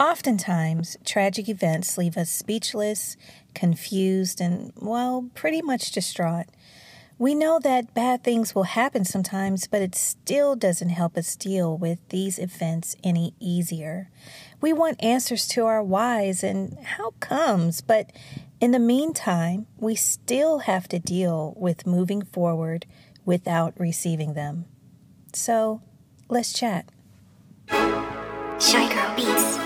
Oftentimes, tragic events leave us speechless, confused, and, well, pretty much distraught. We know that bad things will happen sometimes, but it still doesn't help us deal with these events any easier. We want answers to our whys and how comes, but in the meantime, we still have to deal with moving forward without receiving them. So, let's chat. Shy Girl Beats.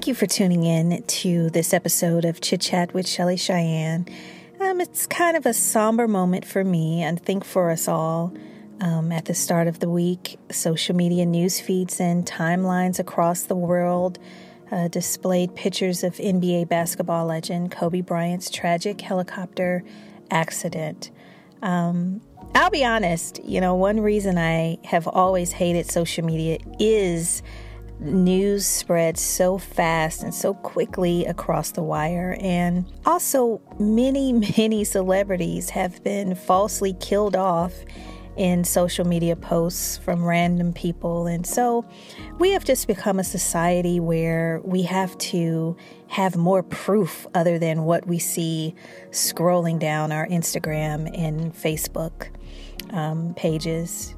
Thank you for tuning in to this episode of Chit Chat with Chelley Cheyenne. Um, it's kind of a somber moment for me and think for us all. Um, at the start of the week, social media news feeds and timelines across the world uh, displayed pictures of NBA basketball legend Kobe Bryant's tragic helicopter accident. Um, I'll be honest, you know, one reason I have always hated social media is news spreads so fast and so quickly across the wire. And also, many, many celebrities have been falsely killed off in social media posts from random people. And so we have just become a society where we have to have more proof other than what we see scrolling down our Instagram and Facebook um, pages.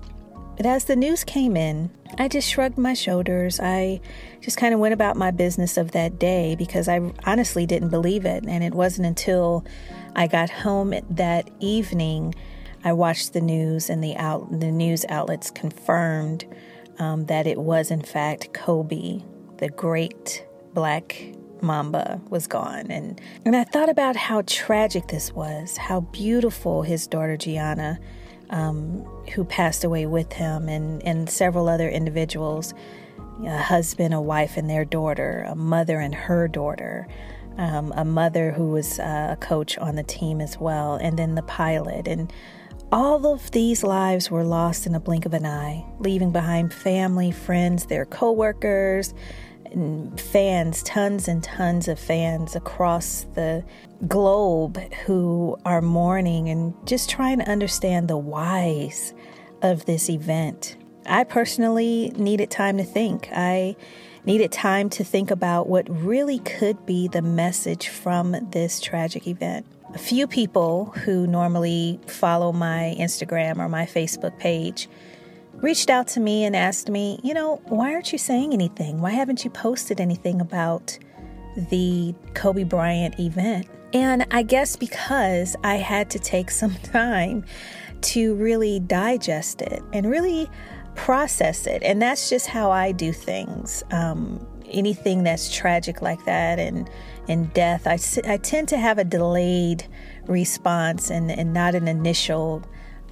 But as the news came in, I just shrugged my shoulders. I just kind of went about my business of that day because I honestly didn't believe it. And it wasn't until I got home that evening I watched the news and the out the news outlets confirmed um, that it was in fact Kobe, the great black Mamba was gone. And and I thought about how tragic this was, how beautiful his daughter Gianna um, who passed away with him, and, and several other individuals a husband, a wife, and their daughter, a mother and her daughter, um, a mother who was uh, a coach on the team as well, and then the pilot. And all of these lives were lost in a blink of an eye, leaving behind family, friends, their coworkers, fans, tons and tons of fans across the globe who are mourning and just trying to understand the whys of this event. I personally needed time to think. I needed time to think about what really could be the message from this tragic event. A few people who normally follow my Instagram or my Facebook page reached out to me and asked me, you know, why aren't you saying anything? Why haven't you posted anything about the Kobe Bryant event? And I guess because I had to take some time to really digest it and really process it. And that's just how I do things. Um, anything that's tragic like that and, and death, I, I tend to have a delayed response and, and not an initial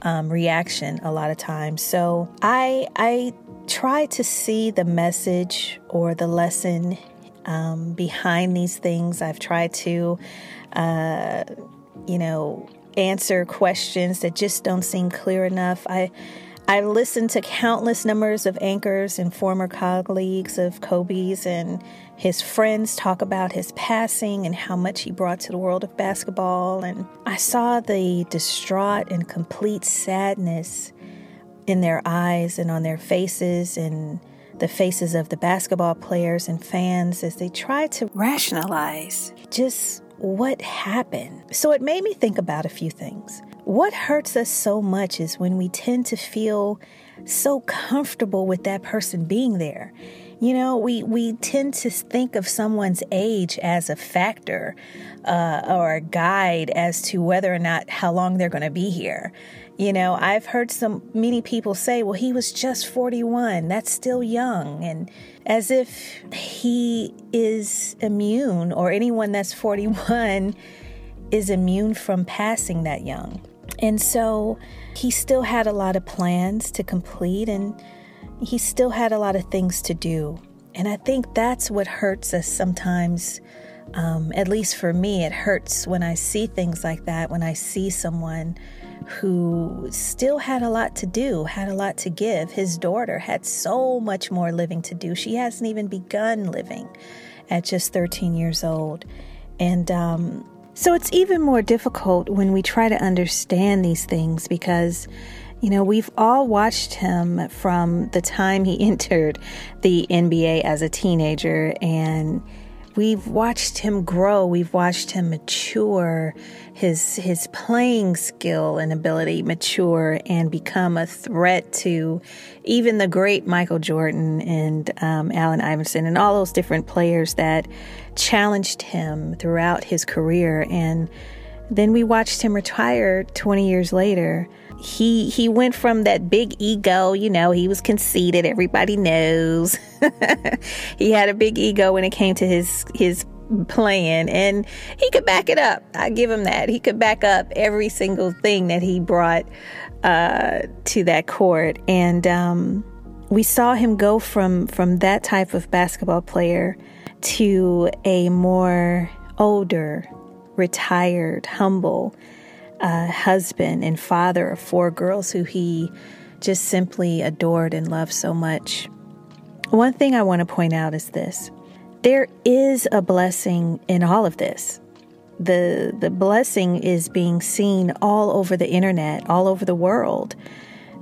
um, reaction a lot of times. So I I try to see the message or the lesson um, behind these things. I've tried to, uh, you know, answer questions that just don't seem clear enough. I I listened to countless numbers of anchors and former colleagues of Kobe's and his friends talk about his passing and how much he brought to the world of basketball. And I saw the distraught and complete sadness in their eyes and on their faces and the faces of the basketball players and fans as they tried to rationalize just what happened. So it made me think about a few things. What hurts us so much is when we tend to feel so comfortable with that person being there. You know, we, we tend to think of someone's age as a factor uh, or a guide as to whether or not how long they're going to be here. You know, I've heard some many people say, well, he was just 41. That's still young. And as if he is immune or anyone that's 41 is immune from passing that young. And so he still had a lot of plans to complete and he still had a lot of things to do. And I think that's what hurts us sometimes. Um, at least for me, it hurts when I see things like that, when I see someone who still had a lot to do, had a lot to give. His daughter had so much more living to do. She hasn't even begun living at just 13 years old. And um, so it's even more difficult when we try to understand these things because you know, we've all watched him from the time he entered the NBA as a teenager, and we've watched him grow. We've watched him mature, his his playing skill and ability mature, and become a threat to even the great Michael Jordan and um, Allen Iverson and all those different players that challenged him throughout his career. And then we watched him retire 20 years later he he went from that big ego, you know, he was conceited, everybody knows. he had a big ego when it came to his his playing and he could back it up. I give him that. He could back up every single thing that he brought uh, to that court and um, we saw him go from from that type of basketball player to a more older, retired, humble uh, husband and father of four girls who he just simply adored and loved so much. One thing I want to point out is this there is a blessing in all of this. The, the blessing is being seen all over the internet, all over the world.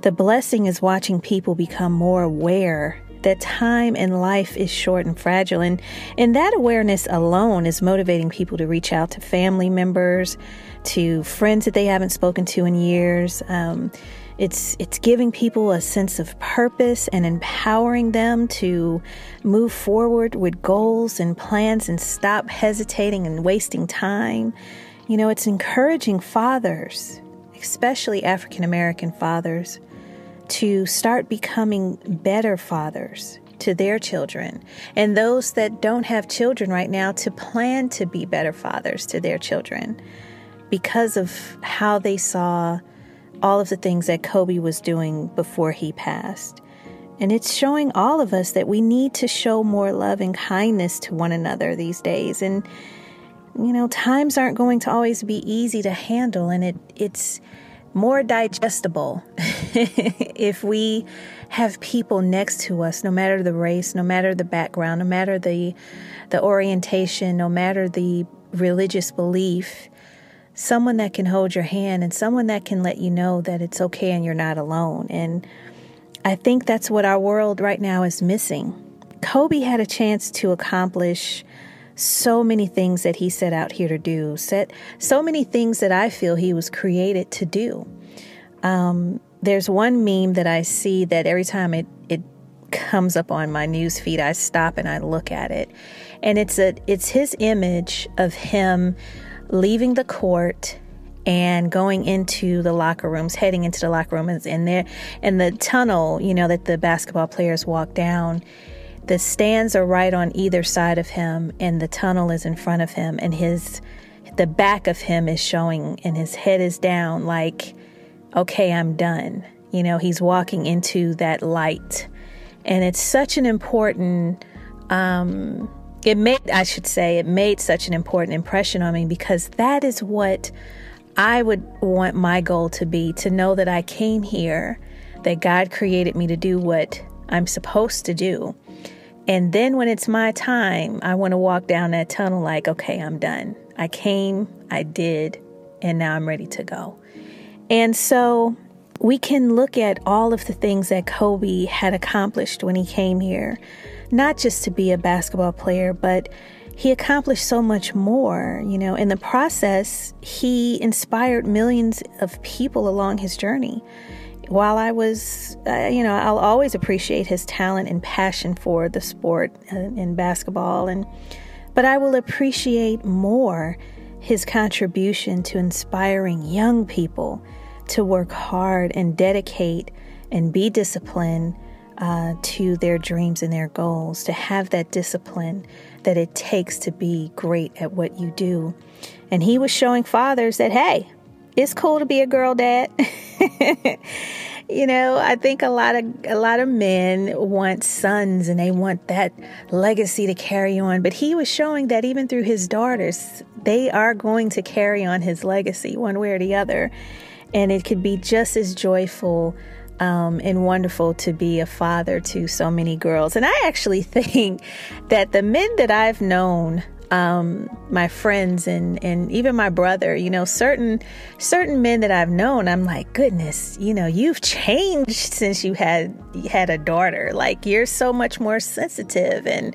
The blessing is watching people become more aware that time in life is short and fragile. And, and that awareness alone is motivating people to reach out to family members, to friends that they haven't spoken to in years. Um, it's it's giving people a sense of purpose and empowering them to move forward with goals and plans and stop hesitating and wasting time. You know, it's encouraging fathers, especially African American fathers, to start becoming better fathers to their children, and those that don't have children right now to plan to be better fathers to their children because of how they saw all of the things that Kobe was doing before he passed. And it's showing all of us that we need to show more love and kindness to one another these days. And, you know, times aren't going to always be easy to handle, and it, it's more digestible if we have people next to us, no matter the race, no matter the background, no matter the, the orientation, no matter the religious belief someone that can hold your hand and someone that can let you know that it's okay and you're not alone. And I think that's what our world right now is missing. Kobe had a chance to accomplish so many things that he set out here to do, set so many things that I feel he was created to do. Um, there's one meme that I see that every time it, it comes up on my news feed, I stop and I look at it. And it's a it's his image of him leaving the court and going into the locker rooms, heading into the locker rooms, and there in the tunnel, you know, that the basketball players walk down. The stands are right on either side of him, and the tunnel is in front of him, and his the back of him is showing, and his head is down, like, okay, I'm done. You know, he's walking into that light, and it's such an important um, it made, I should say, it made such an important impression on me because that is what I would want my goal to be to know that I came here, that God created me to do what I'm supposed to do. And then when it's my time, I want to walk down that tunnel like, okay, I'm done. I came, I did, and now I'm ready to go. And so we can look at all of the things that Kobe had accomplished when he came here not just to be a basketball player, but he accomplished so much more. You know, in the process, he inspired millions of people along his journey. While I was, uh, you know, I'll always appreciate his talent and passion for the sport and, in basketball, and but I will appreciate more his contribution to inspiring young people to work hard and dedicate and be disciplined uh, to their dreams and their goals, to have that discipline that it takes to be great at what you do. And he was showing fathers that, hey, it's cool to be a girl dad. you know, I think a lot of a lot of men want sons and they want that legacy to carry on. But he was showing that even through his daughters, they are going to carry on his legacy one way or the other. And it could be just as joyful um, and wonderful to be a father to so many girls. And I actually think that the men that I've known um, my friends and and even my brother, you know, certain certain men that I've known, I'm like, goodness, you know, you've changed since you had had a daughter. Like you're so much more sensitive and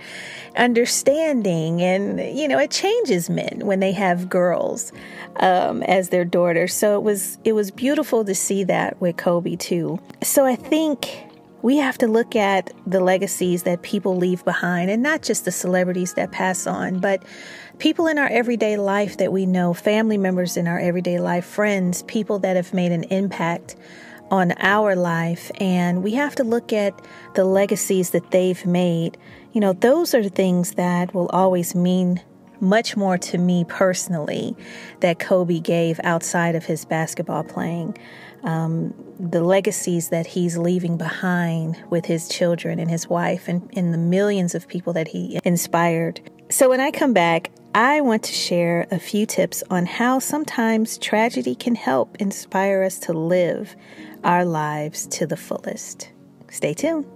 understanding, and you know, it changes men when they have girls um, as their daughters. So it was it was beautiful to see that with Kobe too. So I think we have to look at the legacies that people leave behind and not just the celebrities that pass on, but people in our everyday life that we know, family members in our everyday life, friends, people that have made an impact on our life. And we have to look at the legacies that they've made. You know, those are the things that will always mean much more to me personally that Kobe gave outside of his basketball playing um, the legacies that he's leaving behind with his children and his wife and, and the millions of people that he inspired. So, when I come back, I want to share a few tips on how sometimes tragedy can help inspire us to live our lives to the fullest. Stay tuned.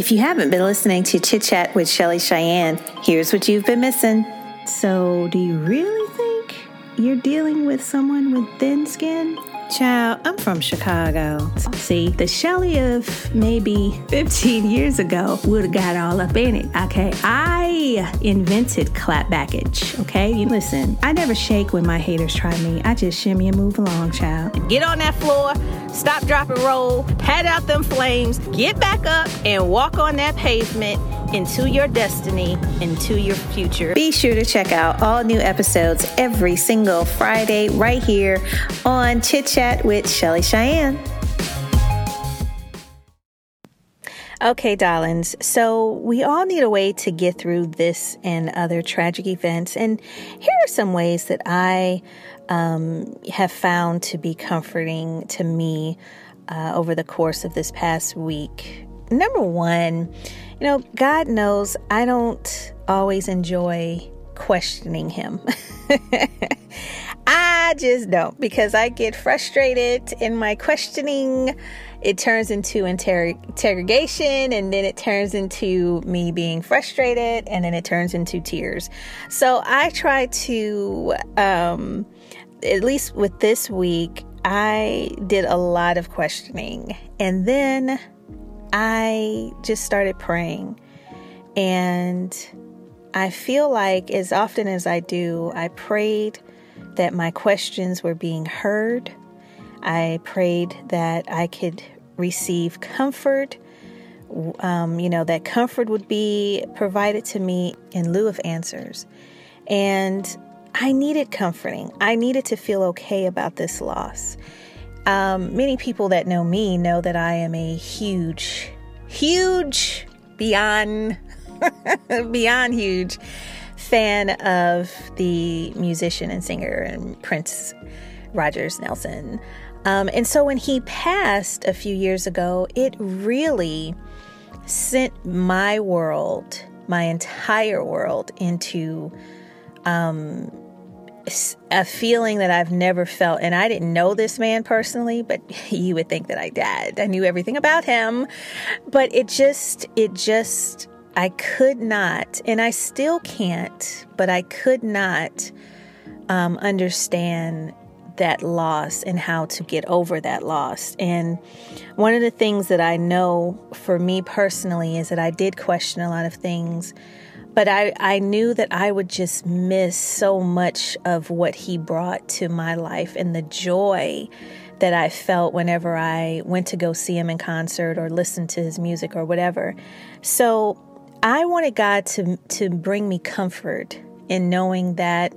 If you haven't been listening to Chit Chat with Chelley Cheyenne, here's what you've been missing. So, do you really think you're dealing with someone with thin skin? Child, I'm from Chicago. See, the Chelley of maybe 15 years ago would have got all up in it. Okay, I invented clap backage. Okay, you listen, I never shake when my haters try me. I just shimmy and move along, child. Get on that floor, stop, drop, and roll, pat out them flames, get back up, and walk on that pavement into your destiny, into your future. Be sure to check out all new episodes every single Friday right here on Chit Chat with Chelley Cheyenne. Okay, darlings. So we all need a way to get through this and other tragic events. And here are some ways that I um, have found to be comforting to me uh, over the course of this past week. Number one, you know, God knows I don't always enjoy questioning Him. I just don't because I get frustrated in my questioning. It turns into inter- interrogation and then it turns into me being frustrated and then it turns into tears. So I try to, um, at least with this week, I did a lot of questioning and then I just started praying. And I feel like as often as I do, I prayed that my questions were being heard. I prayed that I could receive comfort. Um, you know, that comfort would be provided to me in lieu of answers. And I needed comforting. I needed to feel okay about this loss. Um, many people that know me know that I am a huge, huge, beyond, beyond huge fan of the musician and singer and Prince Rogers Nelson. Um, and so when he passed a few years ago, it really sent my world, my entire world, into um, a feeling that I've never felt. And I didn't know this man personally, but you would think that I did. I knew everything about him. But it just, it just, I could not, and I still can't, but I could not um, understand that loss and how to get over that loss. And one of the things that I know for me personally is that I did question a lot of things but I, I knew that I would just miss so much of what he brought to my life and the joy that I felt whenever I went to go see him in concert or listen to his music or whatever. So I wanted God to, to bring me comfort in knowing that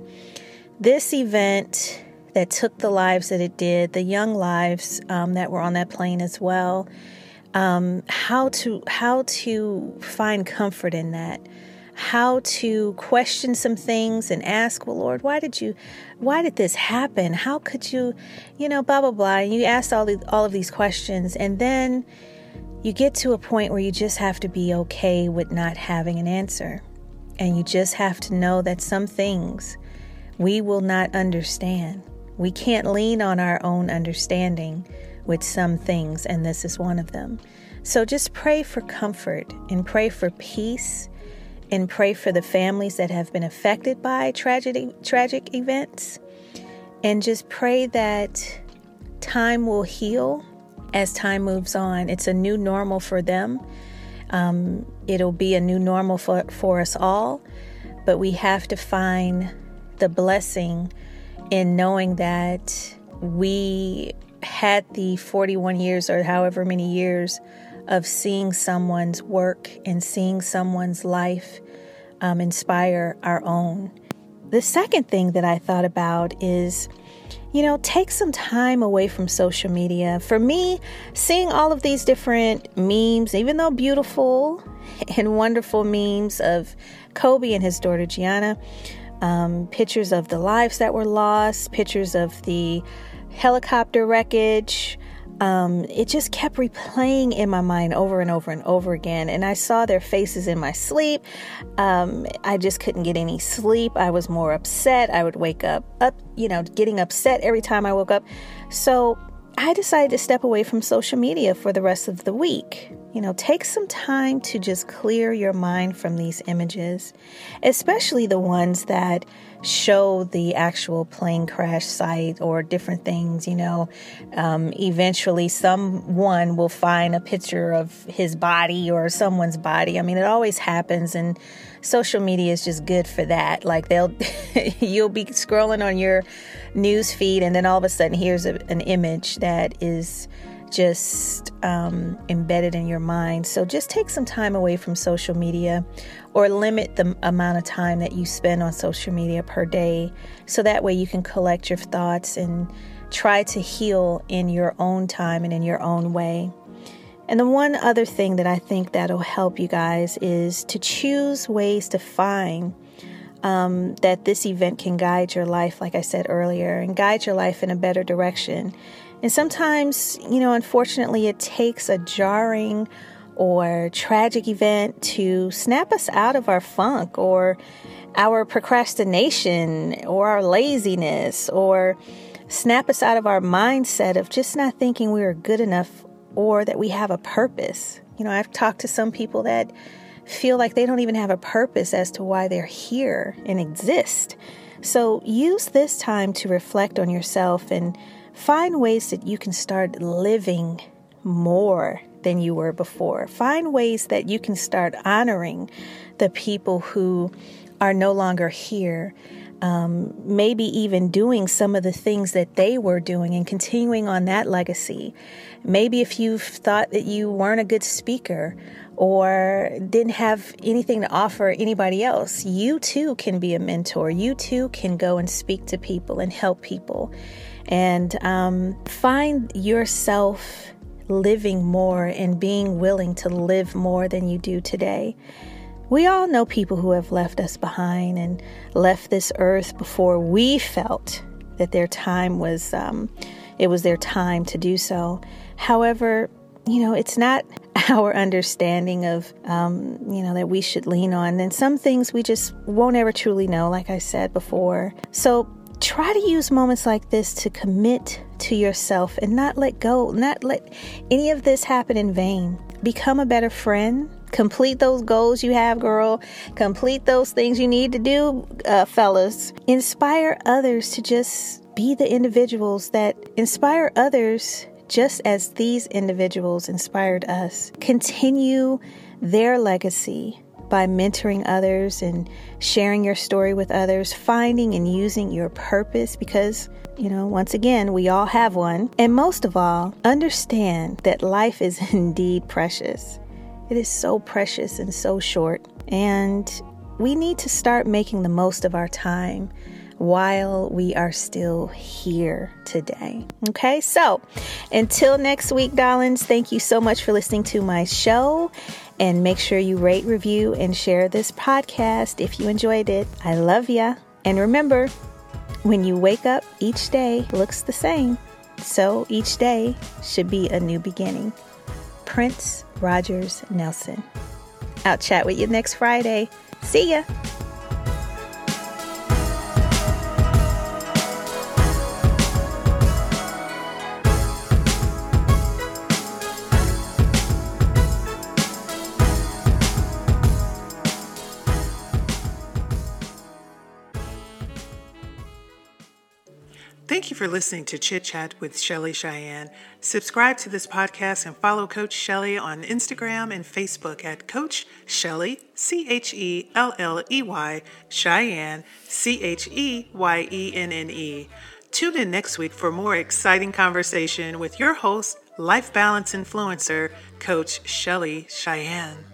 this event that took the lives that it did, the young lives um, that were on that plane as well, um, how to how to find comfort in that how to question some things and ask, well, Lord, why did you, why did this happen? How could you, you know, blah, blah, blah. And you ask all, the, all of these questions. And then you get to a point where you just have to be okay with not having an answer. And you just have to know that some things we will not understand. We can't lean on our own understanding with some things, and this is one of them. So just pray for comfort and pray for peace and pray for the families that have been affected by tragedy, tragic events. And just pray that time will heal as time moves on. It's a new normal for them. Um, it'll be a new normal for, for us all, but we have to find the blessing in knowing that we had the 41 years or however many years of seeing someone's work and seeing someone's life um, inspire our own. The second thing that I thought about is, you know, take some time away from social media. For me, seeing all of these different memes, even though beautiful and wonderful memes of Kobe and his daughter Gianna, um, pictures of the lives that were lost, pictures of the helicopter wreckage. Um, it just kept replaying in my mind over and over and over again. And I saw their faces in my sleep. Um, I just couldn't get any sleep. I was more upset. I would wake up, up, you know, getting upset every time I woke up. So I decided to step away from social media for the rest of the week. You know, take some time to just clear your mind from these images, especially the ones that show the actual plane crash site or different things. You know, um, eventually someone will find a picture of his body or someone's body. I mean, it always happens, and social media is just good for that. Like they'll, you'll be scrolling on your news feed, and then all of a sudden, here's a, an image that is just um, embedded in your mind. So just take some time away from social media or limit the amount of time that you spend on social media per day so that way you can collect your thoughts and try to heal in your own time and in your own way. And the one other thing that I think that'll help you guys is to choose ways to find um, that this event can guide your life, like I said earlier, and guide your life in a better direction. And sometimes, you know, unfortunately, it takes a jarring or tragic event to snap us out of our funk or our procrastination or our laziness or snap us out of our mindset of just not thinking we are good enough or that we have a purpose. You know, I've talked to some people that feel like they don't even have a purpose as to why they're here and exist. So use this time to reflect on yourself and Find ways that you can start living more than you were before. Find ways that you can start honoring the people who are no longer here. Um, maybe even doing some of the things that they were doing and continuing on that legacy. Maybe if you've thought that you weren't a good speaker or didn't have anything to offer anybody else, you too can be a mentor. You too can go and speak to people and help people and um, find yourself living more and being willing to live more than you do today. We all know people who have left us behind and left this earth before we felt that their time was um, it was their time to do so. However, you know, it's not our understanding of, um, you know, that we should lean on. And some things we just won't ever truly know, like I said before. So try to use moments like this to commit to yourself and not let go, not let any of this happen in vain. Become a better friend. Complete those goals you have, girl. Complete those things you need to do, uh, fellas. Inspire others to just be the individuals that inspire others just as these individuals inspired us. Continue their legacy by mentoring others and sharing your story with others, finding and using your purpose because, you know, once again, we all have one. And most of all, understand that life is indeed precious. It is so precious and so short. And we need to start making the most of our time while we are still here today. Okay, so until next week, darlings, thank you so much for listening to my show. And make sure you rate, review, and share this podcast if you enjoyed it. I love ya. And remember, when you wake up, each day looks the same. So each day should be a new beginning. Prince Rogers Nelson. I'll chat with you next Friday. See ya. Thank you for listening to Chit Chat with Chelley Cheyenne. Subscribe to this podcast and follow Coach Chelley on Instagram and Facebook at Coach Chelley, C H E L L E Y, Cheyenne, C H E Y E N N E. Tune in next week for more exciting conversation with your host, life balance influencer, Coach Chelley Cheyenne.